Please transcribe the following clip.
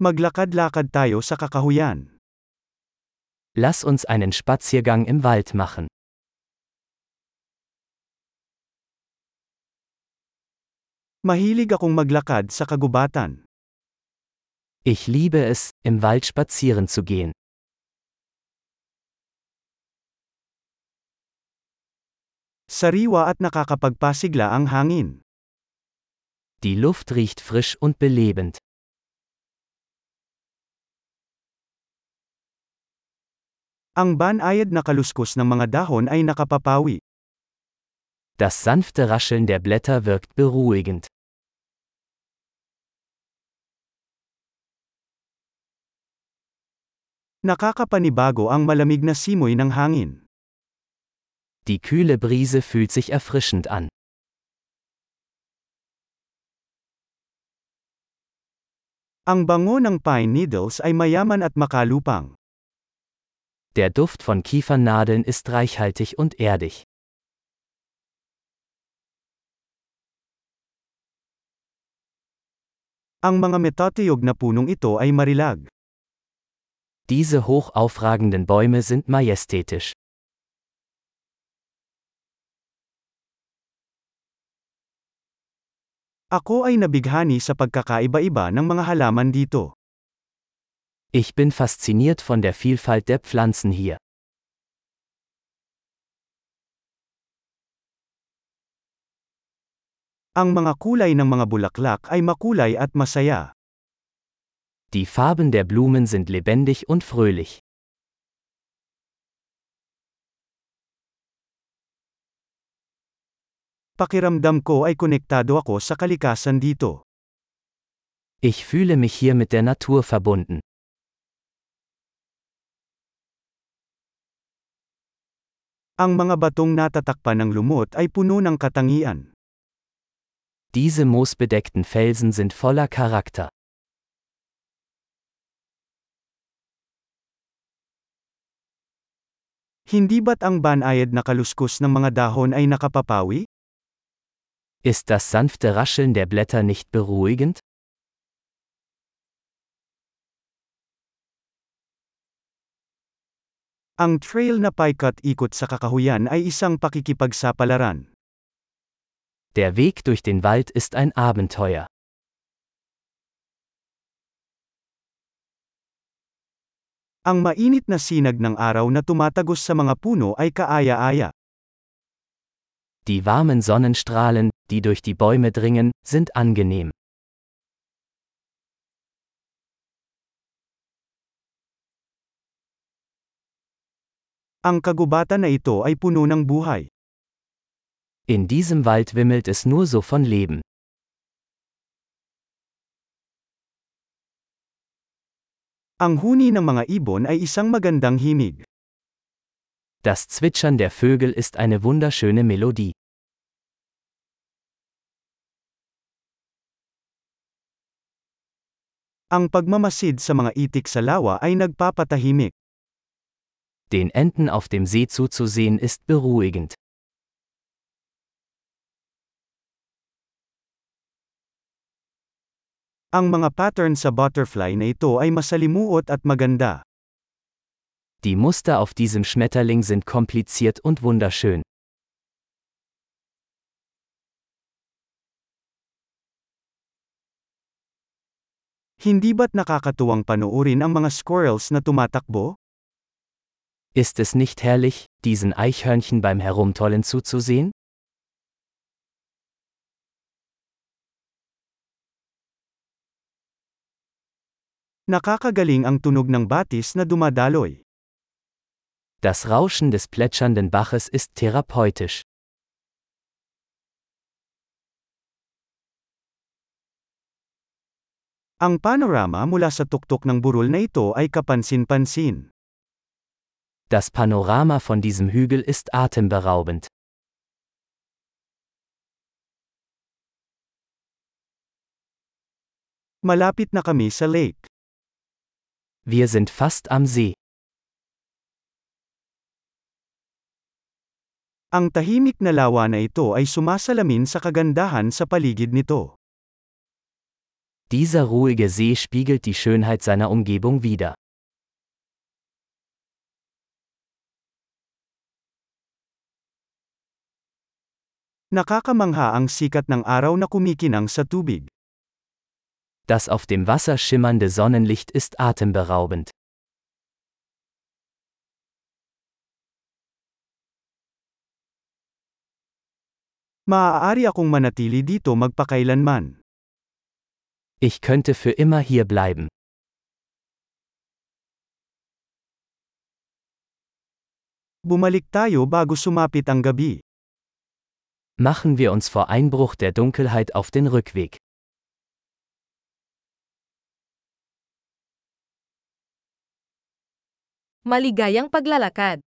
Maglakad-lakad tayo sa kakahuyan. Lass uns einen Spaziergang im Wald machen. Mahilig akong maglakad sa kagubatan. Ich liebe es, im Wald spazieren zu gehen. Sariwa at nakakapagpasigla ang hangin. Die Luft riecht frisch und belebend. Ang banayad na kaluskos ng mga dahon ay nakapapawi. Das sanfte Rascheln der Blätter wirkt beruhigend. Nakakapanibago ang malamig na simoy ng hangin. Die kühle Brise fühlt sich erfrischend an. Ang bango ng pine needles ay mayaman at makalupang. Der Duft von Kiefernadeln ist reichhaltig und erdig. Ang mga metatiyog na punong ito ay marilag. Diese hoch aufragenden Bäume sind majestätisch. Ako ay nabighani sa pagkakaiba-iba ng mga halaman dito. Ich bin fasziniert von der Vielfalt der Pflanzen hier. Ang mga kulay ng mga bulaklak ay makulay at masaya. Die Farben der Blumen sind lebendig und fröhlich. Pakiramdam ko ay konektado ako sa kalikasan dito. Ich fühle mich hier mit der Natur verbunden. Ang mga batong natatakpan ng lumot ay puno ng katangian. Diese moosbedeckten Felsen sind voller Charakter. Hindi ba't ang banayad na kaluskos ng mga dahon ay nakapapawi? Ist das sanfte Rascheln der Blätter nicht beruhigend? Ang trail na paikat-ikot sa kakahuyan ay isang pakikipagsapalaran. Der Weg durch den Wald ist ein Abenteuer. Ang mainit na sinag ng araw na tumatagos sa mga puno ay kaaya-aya. Die warmen Sonnenstrahlen, die durch die Bäume dringen, sind angenehm. Ang kagubatan na ito ay puno ng buhay. In diesem Wald wimmelt es nur so von Leben. Ang huni ng mga ibon ay isang magandang himig. Das Zwitschern der Vögel ist eine wunderschöne Melodie. Ang pagmamasid sa mga itik sa lawa ay nagpapatahimik. Den Enten auf dem See zuzusehen ist beruhigend. Ang mga pattern sa butterfly na ito ay masalimuot at maganda. Die Muster auf diesem Schmetterling sind kompliziert und wunderschön. Hindi ba't nakakatuwang panoorin ang mga squirrels na tumatakbo? Ist es nicht herrlich, diesen Eichhörnchen beim Herumtollen zuzusehen? Nakakagaling ang tunog ng batis na dumadaloy. Das Rauschen des plätschernden Baches ist therapeutisch. Ang panorama mula sa tuktok ng burol na ito ay kapansin-pansin. Das Panorama von diesem Hügel ist atemberaubend. Malapit na kami sa lake. Wir sind fast am See. Ang tahimik na lawa na ito ay sumasalamin sa kagandahan sa paligid nito. Dieser ruhige See spiegelt die Schönheit seiner Umgebung wider. Nakakamangha ang sikat ng araw na kumikinang sa tubig. Das auf dem Wasser schimmernde Sonnenlicht ist atemberaubend. Maaari akong manatili dito magpakailanman. Ich könnte für immer hier bleiben. Bumalik tayo bago sumapit ang gabi. Machen wir uns vor Einbruch der Dunkelheit auf den Rückweg. Maligayang paglalakad!